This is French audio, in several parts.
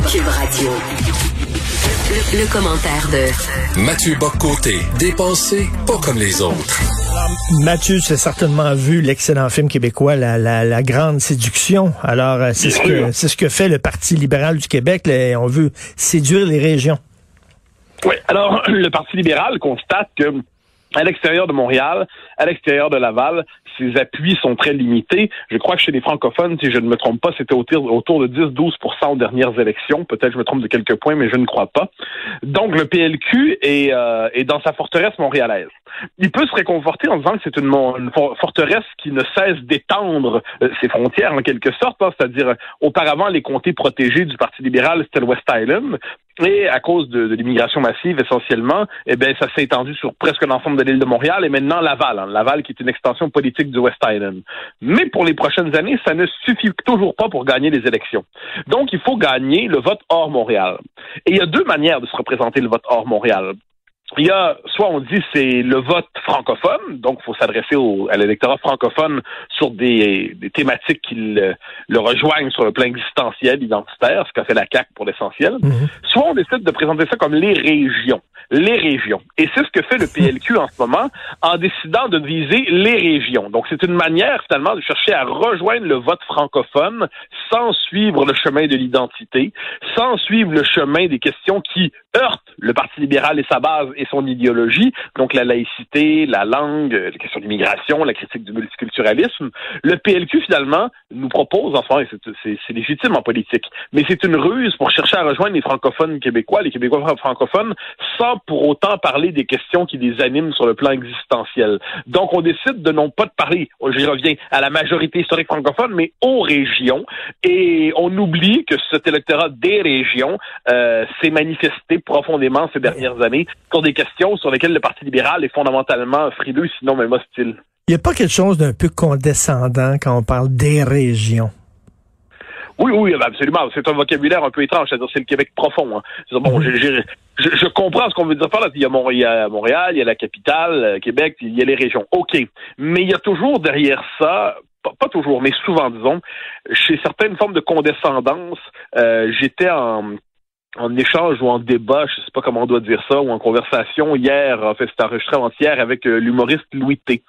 Cube, Radio. Le, commentaire de Mathieu Boccoté, dépensé pas comme les autres. Mathieu, tu as certainement vu l'excellent film québécois La, la, Grande Séduction. Alors, euh, c'est ce que c'est ce que fait le Parti libéral du Québec. on veut séduire les régions. Oui. Alors, le Parti libéral constate que à l'extérieur de Montréal, à l'extérieur de Laval, ses appuis sont très limités. Je crois que chez les francophones, si je ne me trompe pas, c'était autour de 10-12 aux dernières élections. Peut-être je me trompe de quelques points, mais je ne crois pas. Donc le PLQ est, euh, est dans sa forteresse montréalaise. Il peut se réconforter en disant que c'est une, forteresse qui ne cesse d'étendre euh, ses frontières en quelque sorte, hein. c'est-à-dire auparavant les comtés protégés du Parti libéral, c'était le West Island, et à cause de, l'immigration massive essentiellement, eh bien ça s'est étendu sur presque l'ensemble de l'île de Montréal et maintenant Laval, hein. Laval qui est une extension politique du West Island. Mais pour les prochaines années, ça ne suffit toujours pas pour gagner les élections. Donc il faut gagner le vote hors Montréal. Et il y a deux manières de se représenter le vote hors Montréal il y a, soit on dit c'est le vote francophone, donc il faut s'adresser à l'électorat francophone sur des, thématiques qui le, rejoignent sur le plan existentiel, identitaire, ce qu'a fait la CAQ pour l'essentiel. Mhm. Soit on décide de présenter ça comme les régions. Les régions. Et c'est ce que fait le PLQ en ce moment en décidant de viser les régions. Donc c'est une manière finalement de chercher à rejoindre le vote francophone sans suivre le chemin de l'identité, sans suivre le chemin des questions qui heurtent le Parti libéral et sa base et son idéologie, donc la laïcité, la langue, la question de l'immigration, la critique du multiculturalisme. Le PLQ, finalement, nous propose, enfin, c'est légitime en politique, mais c'est une ruse pour chercher à rejoindre les francophones québécois, les Québécois francophones, sans pour autant parler des questions qui les animent sur le plan existentiel. Donc, on décide de non pas de parler, j'y reviens, à la majorité historique francophone, mais aux régions, et on oublie que cet électorat des régions euh, s'est manifesté profondément ces dernières années sur questions sur lesquelles le Parti libéral est fondamentalement frileux, sinon même hostile. Il n'y a pas quelque chose d'un peu condescendant quand on parle des régions? Oui, oui, absolument. C'est un vocabulaire un peu étrange. C'est-à-dire, c'est le Québec profond. Hein. Bon, mhm. je, comprends ce qu'on veut dire par là. Il y, a Montréal, il y a la capitale, euh, Québec, il y a les régions. OK. Mais il y a toujours derrière ça pas, toujours, mais souvent, disons, chez certaines formes de condescendance, euh, j'étais en en échange ou en débat, je sais pas comment on doit dire ça, ou en conversation hier, en fait, c'était enregistré avant-hier avec euh, l'humoriste Louis T,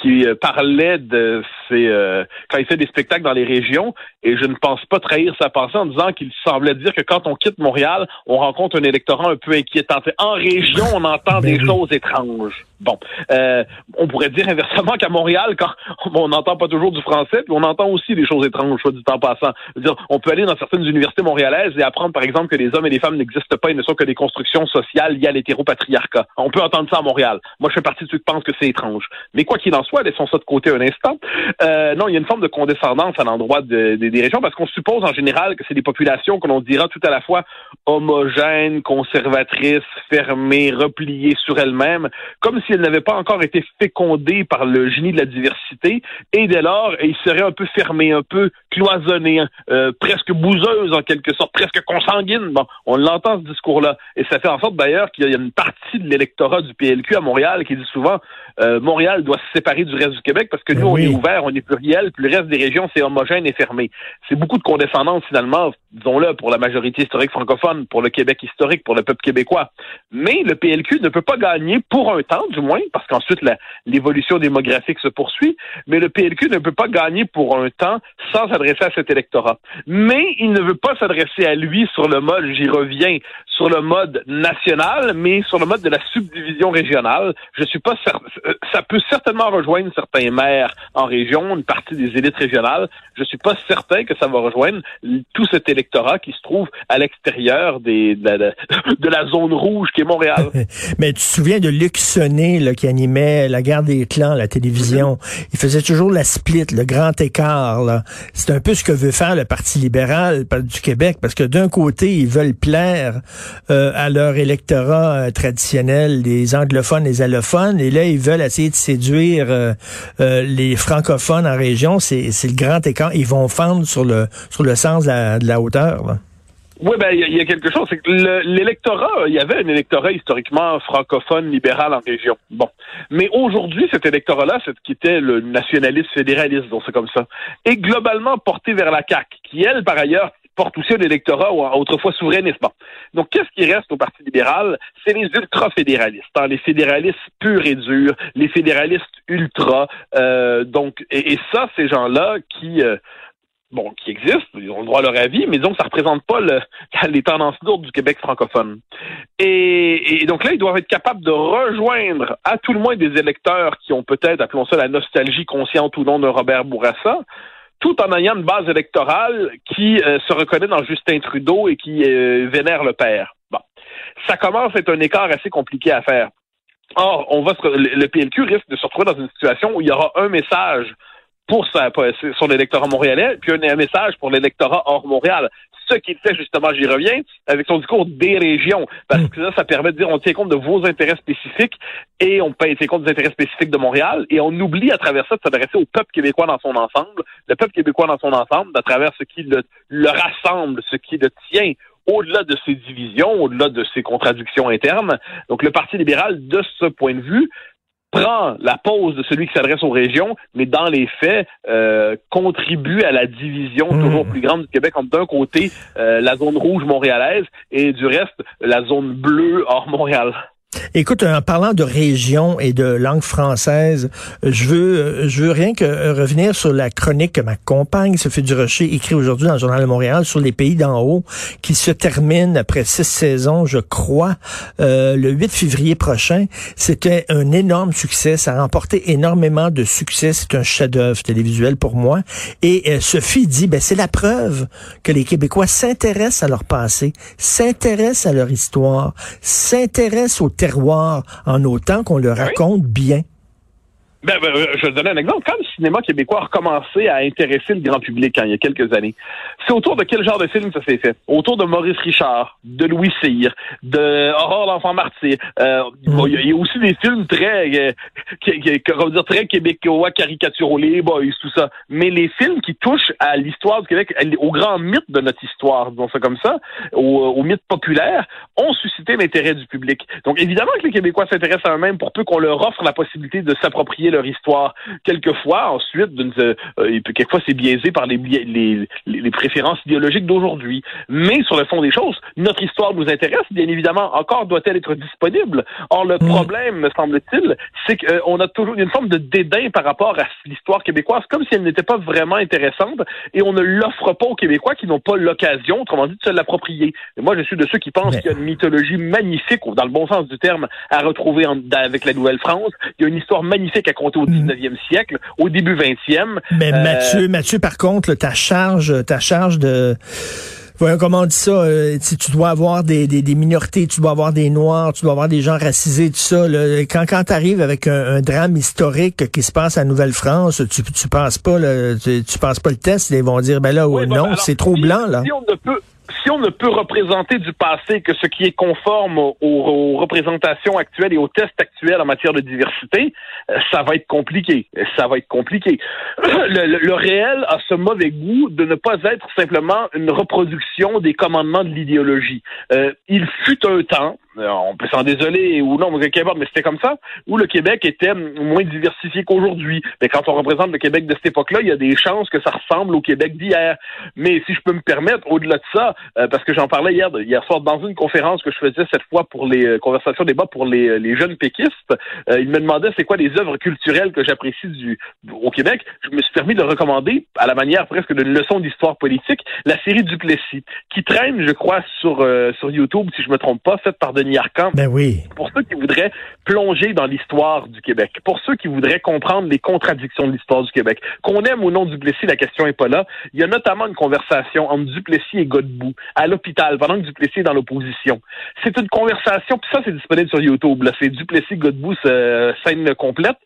qui euh, parlait de ses euh, quand il fait des spectacles dans les régions, et je ne pense pas trahir sa pensée en disant qu'il semblait dire que quand on quitte Montréal, on rencontre un électorat un peu inquiétant. En région, on entend des ben choses étranges. Bon, on pourrait dire inversement qu'à Montréal, quand on n'entend pas toujours du français, puis on entend aussi des choses étranges, soit du temps passant. Dire, on peut aller dans certaines universités montréalaises et apprendre, par exemple, que les hommes et les femmes n'existent pas et ne sont que des constructions sociales liées à l'hétéropatriarcat. On peut entendre ça à Montréal. Moi, je fais partie de ceux qui pensent que c'est étrange. Mais quoi qu'il en soit, laissons ça de côté un instant. Euh, non, il y a une forme de condescendance à l'endroit des régions parce qu'on suppose en général que c'est des populations que l'on dira tout à la fois homogènes, conservatrices, fermées, repliées sur elles-mêmes, comme si elles n'avaient pas encore été fécondées par le génie de la diversité et dès lors, ils seraient un peu fermés, un peu cloisonnées, hein, euh, presque bouseuses en quelque sorte, presque consanguines. Bon, on l'entend ce discours-là. Et ça fait en sorte d'ailleurs qu'il y a une partie de l'électorat du PLQ à Montréal qui dit souvent euh, Montréal doit se séparer du reste du Québec parce que nous, on est ouvert, on est pluriel, puis le reste des régions, c'est homogène et fermé. C'est beaucoup de condescendance finalement, disons-le, pour la majorité historique francophone, pour le Québec historique, pour le peuple québécois. Mais le PLQ ne peut pas gagner pour un temps, du moins, parce qu'ensuite l'évolution démographique se poursuit, mais le PLQ ne peut pas gagner pour un temps sans s'adresser à cet électorat. Mais il ne veut pas s'adresser à lui sur le mode, j'y reviens, sur le mode national, mais sur le mode de la subdivision régionale. Je suis pas certain, ça peut certainement rejoindre certains maires en région, une partie des élites régionales. Je suis pas certain que ça va rejoindre tout cet électorat qui se trouve à l'extérieur des, de, la, zone rouge qui est Montréal. mais tu te souviens de Luc Sonnet là, qui animait la guerre des clans la télévision? Mm-hmm. Il faisait toujours la split, le grand écart. C'est un peu ce que veut faire le Parti libéral du Québec, parce que d'un côté, ils veulent plaire euh, à leur électorat euh, traditionnel, les anglophones, les allophones, et là, ils veulent essayer de séduire euh, les francophones en région. C'est le grand écart. Ils vont fendre sur le sur le sens de la, hauteur. Oui, ben il y, a quelque chose, l'électorat, il y avait un électorat historiquement francophone libéral en région. Bon, mais aujourd'hui, cet électorat-là, c'est qui était le nationaliste fédéraliste, donc c'est comme ça, est globalement porté vers la CAQ, qui elle, par ailleurs, porte aussi un électorat autrefois souverainiste. Donc, qu'est-ce qui reste au Parti libéral? C'est les ultra-fédéralistes, hein, les fédéralistes purs et durs, les fédéralistes ultra. Euh, donc, et, ça, ces gens-là qui... Euh, bon, qui existent, ils ont le droit à leur avis, mais disons que ça représente pas le, les tendances lourdes du Québec francophone. Et, donc là, ils doivent être capables de rejoindre à tout le moins des électeurs qui ont peut-être, appelons ça la nostalgie consciente ou non de Robert Bourassa, tout en ayant une base électorale qui euh, se reconnaît dans Justin Trudeau et qui euh, vénère le père. Bon. Ça commence à être un écart assez compliqué à faire. Or, on va le PLQ risque de se retrouver dans une situation où il y aura un message pour sa, son montréalais, puis un, message pour l'électorat hors Montréal. Ce qu'il fait, justement, j'y reviens, avec son discours des régions, parce hmm. que là, ça permet de dire on tient compte de vos intérêts spécifiques et on tient compte des intérêts spécifiques de Montréal, et on oublie à travers ça de s'adresser au peuple québécois dans son ensemble, le peuple québécois dans son ensemble, à travers ce qui le, le rassemble, ce qui le tient au-delà de ses divisions, au-delà de ses contradictions internes. Donc le Parti libéral, de ce point de vue, prend la pause de celui qui s'adresse aux régions, mais dans les faits, euh, contribue à la division mmh. toujours plus grande du Québec entre d'un côté euh, la zone rouge montréalaise et du reste la zone bleue hors Montréal. Écoute, en parlant de région et de langue française, je veux, je veux rien que revenir sur la chronique que ma compagne, Sophie Durocher, écrit aujourd'hui dans le Journal de Montréal sur les pays d'en haut, qui se termine après six saisons, je crois, euh, le 8 février prochain. C'était un énorme succès. Ça a remporté énormément de succès. C'est un chef-d'œuvre télévisuel pour moi. Et euh, Sophie dit, ben, c'est la preuve que les Québécois s'intéressent à leur passé, s'intéressent à leur histoire, s'intéressent au en autant qu'on le raconte bien. Ben, ben, euh, je vais donner un exemple. Quand le cinéma québécois a recommencé à intéresser le grand public hein, il y a quelques années, c'est autour de quel genre de film ça s'est fait? Autour de Maurice Richard, de Louis Cyr, de Aurore l'enfant martyr. Euh, il y, a aussi des films très, euh, dire, très québécois, caricaturaux, les boys, tout ça. Mais les films qui touchent à l'histoire du Québec, au grand mythe de notre histoire, disons ça comme ça, au, au mythe populaire, ont suscité l'intérêt du public. Donc évidemment que les Québécois s'intéressent à eux-mêmes pour peu qu'on leur offre la possibilité de s'approprier leur histoire. Quelquefois, ensuite, euh, quelquefois c'est biaisé par les, les, les préférences idéologiques d'aujourd'hui. Mais sur le fond des choses, notre histoire nous intéresse, bien évidemment. Encore doit-elle être disponible. Or, le mm. problème, me semble-t-il, c'est qu'on a toujours une forme de dédain par rapport à l'histoire québécoise, comme si elle n'était pas vraiment intéressante, et on ne l'offre pas aux Québécois qui n'ont pas l'occasion, autrement dit, de se l'approprier. Moi, je suis de ceux qui pensent qu'il y a une mythologie magnifique, dans le bon sens du terme, à retrouver avec la Nouvelle-France. Il y a une histoire magnifique à au 19e mm. siècle, au début 20e. Mais euh, Mathieu, Mathieu, par contre, ta charge, ta charge de Voyons comment on dit ça. Euh, tu dois avoir des, des, minorités, tu dois avoir des noirs, tu dois avoir des gens racisés, tout ça. Quand, quand tu arrives avec un, drame historique qui se passe à Nouvelle-France, tu, tu penses pas le, tu, penses pas le test. Ils vont dire ben là, ouais, non, c'est trop blanc là. Si on ne peut, si on ne peut représenter du passé que ce qui est conforme aux, représentations actuelles et aux tests actuels en matière de diversité, euh, ça va être compliqué. Ça va être compliqué. Le, réel a ce mauvais goût de ne pas être simplement une reproduction des commandements de l'idéologie. Euh, il fut un temps, on peut s'en désoler ou non, mais c'était comme ça, où le Québec était moins diversifié qu'aujourd'hui. Mais quand on représente le Québec de cette époque-là, il y a des chances que ça ressemble au Québec d'hier. Mais si je peux me permettre, au-delà de ça, euh, parce que j'en parlais hier, hier soir dans une conférence que je faisais cette fois pour les euh, conversations débat pour les, les jeunes péquistes, il me demandait c'est quoi les œuvres culturelles que j'apprécie du au Québec. Je me suis permis de recommander, à la manière presque d'une leçon d'histoire politique, la série Duplessis, qui traîne, je crois, sur sur YouTube, si je me trompe pas, faite par Denis Arcand. Ben oui. Pour ceux qui voudraient plonger dans l'histoire du Québec, pour ceux qui voudraient comprendre les contradictions de l'histoire du Québec, qu'on aime ou non Duplessis, la question est pas là. Il y a notamment une conversation entre Duplessis et Godbout à l'hôpital pendant que Duplessis est dans l'opposition. C'est une conversation, puis ça c'est disponible sur YouTube. Là, c'est Duplessis Godbout scène complète.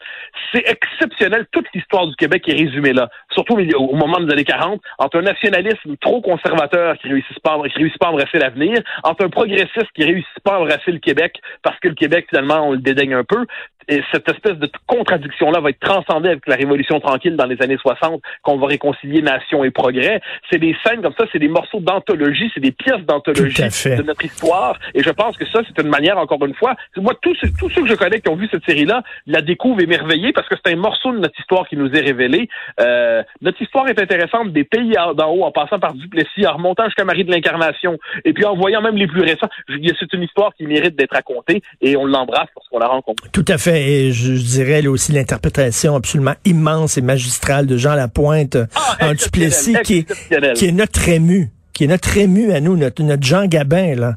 C'est exceptionnel. Toute l'histoire du Québec est résumée là, surtout au moment des années 40, entre un nationalisme trop conservateur qui réussit pas, qui réussit pas à embrasser l'avenir, entre un progressiste qui réussit pas à embrasser le Québec parce que le Québec finalement on le dédaigne un peu et cette espèce de contradiction-là va être transcendée avec la Révolution tranquille dans les années 60, qu'on va réconcilier nation et progrès. C'est des scènes comme ça, c'est des morceaux d'anthologie, c'est des pièces d'anthologie de notre histoire. Et je pense que ça, c'est une manière, encore une fois, moi, tous, tous ceux que je connais qui ont vu cette série-là la découvrent émerveillés parce que c'est un morceau de notre histoire qui nous est révélé. Euh, notre histoire est intéressante des pays d'en haut, en passant par Duplessis, en remontant jusqu'à Marie de l'Incarnation, et puis en voyant même les plus récents. C'est une histoire qui mérite d'être racontée et on l'embrasse parce qu'on la rencontre. Tout à fait. Et je, dirais là, aussi l'interprétation absolument immense et magistrale de Jean Lapointe ah, en Duplessis, qui est, qui est notre ému qui est notre ému à nous, notre, notre Jean Gabin, là.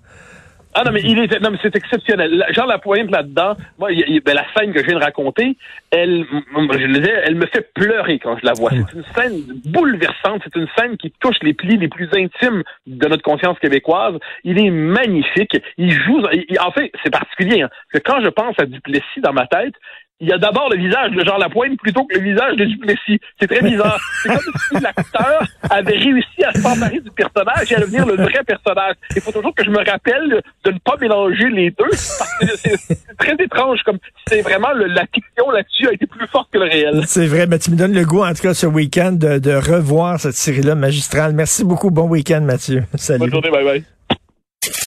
Ah non, mais il est, non, mais c'est exceptionnel. Jean Lapointe là-dedans, moi, ben, la scène que je viens de raconter, elle, je le disais, elle me fait pleurer quand je la vois. C'est une scène bouleversante. C'est une scène qui touche les plis les plus intimes de notre conscience québécoise. Il est magnifique. Il joue, en fait, c'est particulier, hein, que quand je pense à Duplessis dans ma tête, il y a d'abord le visage de Jean Lapointe plutôt que le visage de Duplessis. C'est très bizarre. C'est comme si l'acteur avait réussi à s'emparer du personnage et à devenir le vrai personnage. Il faut toujours que je me rappelle de ne pas mélanger les deux parce que c'est très étrange. Comme c'est vraiment la fiction là-dessus a été plus forte que le réel. C'est vrai, mais tu me donnes le goût en tout cas ce week-end de, de revoir cette série-là magistrale. Merci beaucoup. Bon week-end, Mathieu. Salut. Bonne journée. Bye bye.